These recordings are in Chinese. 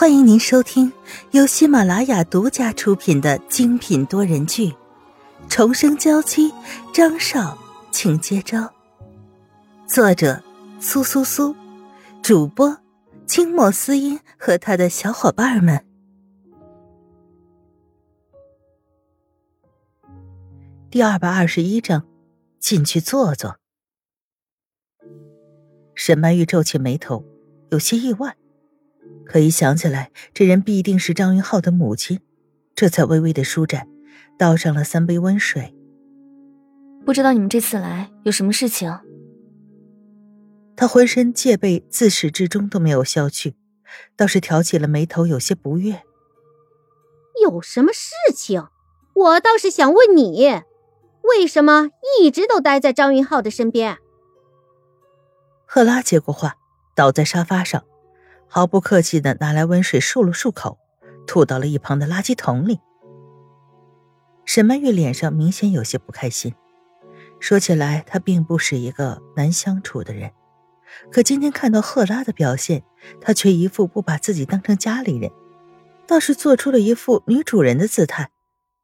欢迎您收听由喜马拉雅独家出品的精品多人剧《重生娇妻》，张少，请接招。作者：苏苏苏，主播：清末思音和他的小伙伴们。第二百二十一章，进去坐坐。沈曼玉皱起眉头，有些意外。可一想起来，这人必定是张云浩的母亲，这才微微的舒展，倒上了三杯温水。不知道你们这次来有什么事情？他浑身戒备自始至终都没有消去，倒是挑起了眉头，有些不悦。有什么事情？我倒是想问你，为什么一直都待在张云浩的身边？赫拉接过话，倒在沙发上。毫不客气的拿来温水漱了漱口，吐到了一旁的垃圾桶里。沈曼玉脸上明显有些不开心。说起来，她并不是一个难相处的人，可今天看到赫拉的表现，她却一副不把自己当成家里人，倒是做出了一副女主人的姿态，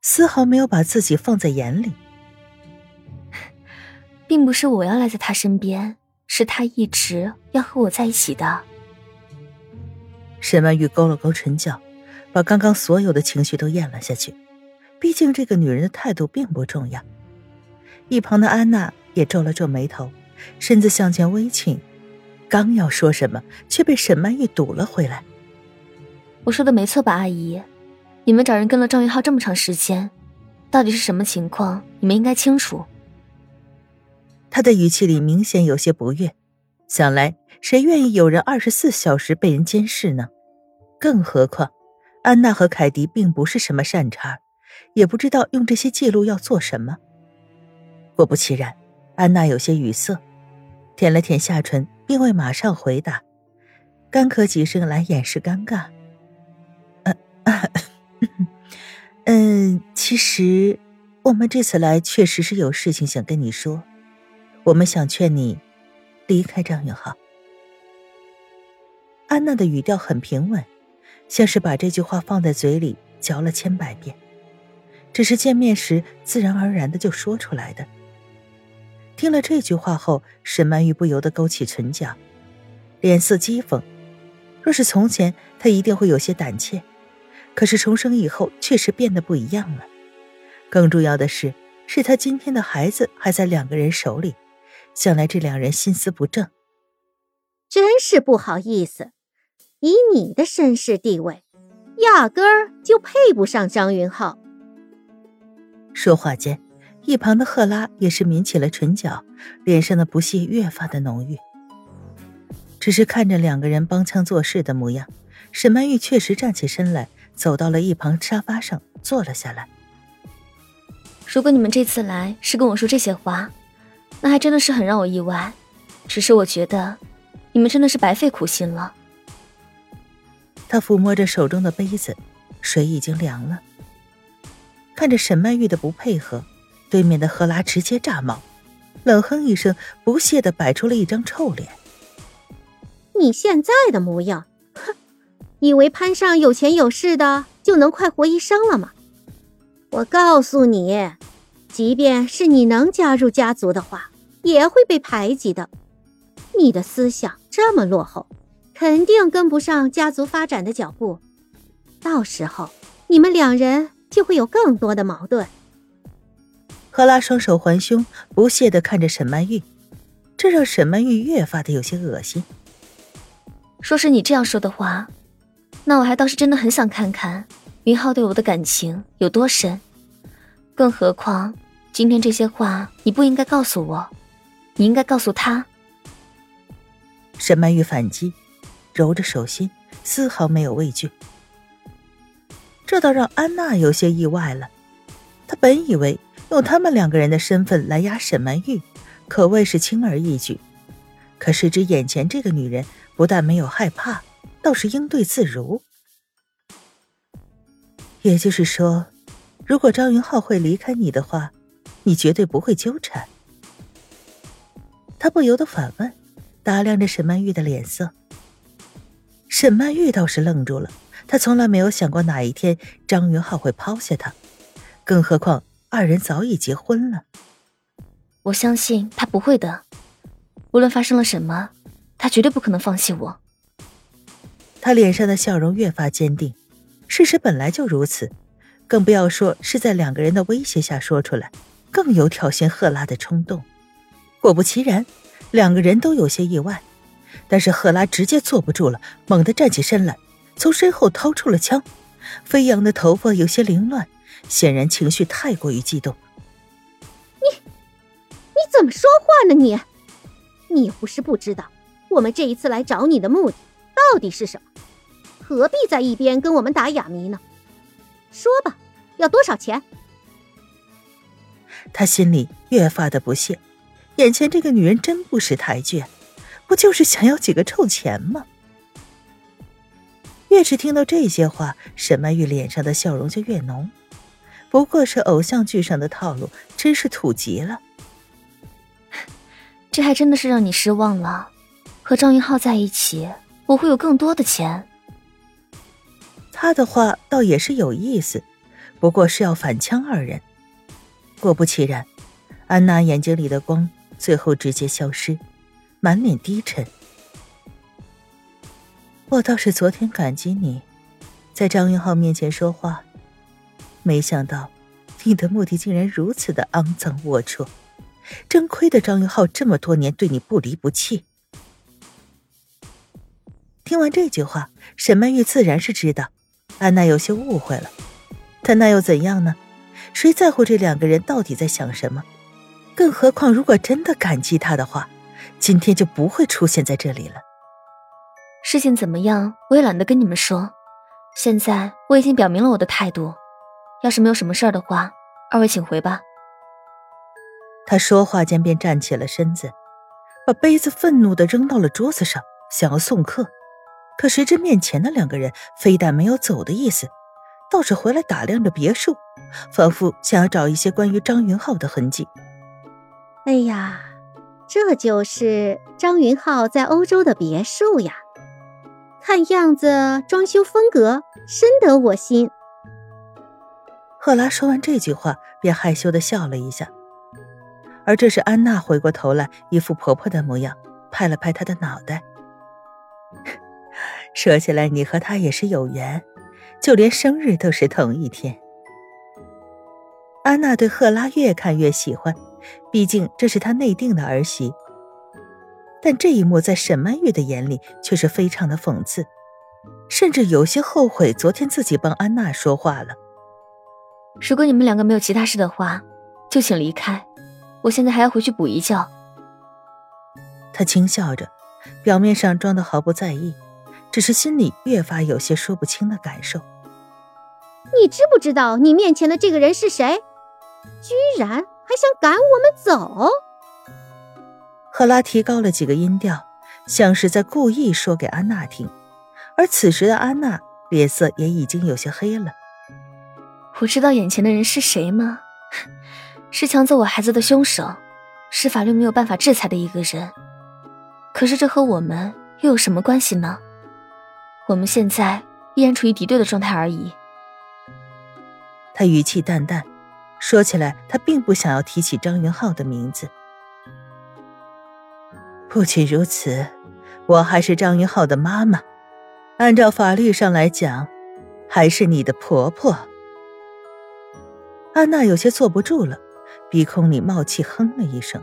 丝毫没有把自己放在眼里。并不是我要赖在他身边，是他一直要和我在一起的。沈曼玉勾了勾唇角，把刚刚所有的情绪都咽了下去。毕竟这个女人的态度并不重要。一旁的安娜也皱了皱眉头，身子向前微倾，刚要说什么，却被沈曼玉堵了回来。我说的没错吧，阿姨？你们找人跟了张云浩这么长时间，到底是什么情况？你们应该清楚。他的语气里明显有些不悦，想来。谁愿意有人二十四小时被人监视呢？更何况，安娜和凯迪并不是什么善茬，也不知道用这些记录要做什么。果不其然，安娜有些语塞，舔了舔下唇，并未马上回答，干咳几声来掩饰尴尬。嗯，嗯，其实我们这次来确实是有事情想跟你说，我们想劝你离开张云浩。安娜的语调很平稳，像是把这句话放在嘴里嚼了千百遍，只是见面时自然而然的就说出来的。听了这句话后，沈曼玉不由得勾起唇角，脸色讥讽。若是从前，她一定会有些胆怯，可是重生以后，确实变得不一样了。更重要的是，是她今天的孩子还在两个人手里，想来这两人心思不正。真是不好意思。以你的身世地位，压根儿就配不上张云浩。说话间，一旁的赫拉也是抿起了唇角，脸上的不屑越发的浓郁。只是看着两个人帮腔作势的模样，沈曼玉确实站起身来，走到了一旁沙发上坐了下来。如果你们这次来是跟我说这些话，那还真的是很让我意外。只是我觉得，你们真的是白费苦心了。他抚摸着手中的杯子，水已经凉了。看着沈曼玉的不配合，对面的赫拉直接炸毛，冷哼一声，不屑的摆出了一张臭脸。你现在的模样，哼，以为攀上有钱有势的就能快活一生了吗？我告诉你，即便是你能加入家族的话，也会被排挤的。你的思想这么落后。肯定跟不上家族发展的脚步，到时候你们两人就会有更多的矛盾。赫拉双手环胸，不屑的看着沈曼玉，这让沈曼玉越发的有些恶心。说是你这样说的话，那我还倒是真的很想看看云浩对我的感情有多深。更何况今天这些话你不应该告诉我，你应该告诉他。沈曼玉反击。揉着手心，丝毫没有畏惧。这倒让安娜有些意外了。她本以为用他们两个人的身份来压沈曼玉，可谓是轻而易举。可谁知眼前这个女人不但没有害怕，倒是应对自如。也就是说，如果张云浩会离开你的话，你绝对不会纠缠。他不由得反问，打量着沈曼玉的脸色。沈曼玉倒是愣住了，她从来没有想过哪一天张云浩会抛下她，更何况二人早已结婚了。我相信他不会的，无论发生了什么，他绝对不可能放弃我。他脸上的笑容越发坚定，事实本来就如此，更不要说是在两个人的威胁下说出来，更有挑衅赫拉的冲动。果不其然，两个人都有些意外，但是赫拉直接坐不住了，猛地站起身来，从身后掏出了枪，飞扬的头发有些凌乱，显然情绪太过于激动。你，你怎么说话呢？你，你不是不知道，我们这一次来找你的目的到底是什么？何必在一边跟我们打哑谜呢？说吧，要多少钱？他心里越发的不屑，眼前这个女人真不识抬举，不就是想要几个臭钱吗？越是听到这些话，沈曼玉脸上的笑容就越浓。不过是偶像剧上的套路，真是土极了。这还真的是让你失望了。和张云浩在一起，我会有更多的钱。他的话倒也是有意思，不过是要反呛二人。果不其然，安娜眼睛里的光最后直接消失，满脸低沉。我倒是昨天感激你，在张云浩面前说话，没想到你的目的竟然如此的肮脏龌龊，真亏得张云浩这么多年对你不离不弃。听完这句话，沈曼玉自然是知道。安娜有些误会了，但那又怎样呢？谁在乎这两个人到底在想什么？更何况，如果真的感激他的话，今天就不会出现在这里了。事情怎么样，我也懒得跟你们说。现在我已经表明了我的态度，要是没有什么事儿的话，二位请回吧。他说话间便站起了身子，把杯子愤怒的扔到了桌子上，想要送客。可谁知面前的两个人非但没有走的意思，倒是回来打量着别墅，仿佛想要找一些关于张云浩的痕迹。哎呀，这就是张云浩在欧洲的别墅呀！看样子装修风格深得我心。赫拉说完这句话，便害羞的笑了一下，而这时安娜回过头来，一副婆婆的模样，拍了拍她的脑袋。说起来，你和他也是有缘，就连生日都是同一天。安娜对赫拉越看越喜欢，毕竟这是他内定的儿媳。但这一幕在沈曼玉的眼里却是非常的讽刺，甚至有些后悔昨天自己帮安娜说话了。如果你们两个没有其他事的话，就请离开，我现在还要回去补一觉。他轻笑着，表面上装的毫不在意。只是心里越发有些说不清的感受。你知不知道你面前的这个人是谁？居然还想赶我们走！赫拉提高了几个音调，像是在故意说给安娜听。而此时的安娜脸色也已经有些黑了。我知道眼前的人是谁吗？是抢走我孩子的凶手，是法律没有办法制裁的一个人。可是这和我们又有什么关系呢？我们现在依然处于敌对的状态而已。他语气淡淡，说起来，他并不想要提起张云浩的名字。不仅如此，我还是张云浩的妈妈，按照法律上来讲，还是你的婆婆。安娜有些坐不住了，鼻孔里冒气，哼了一声。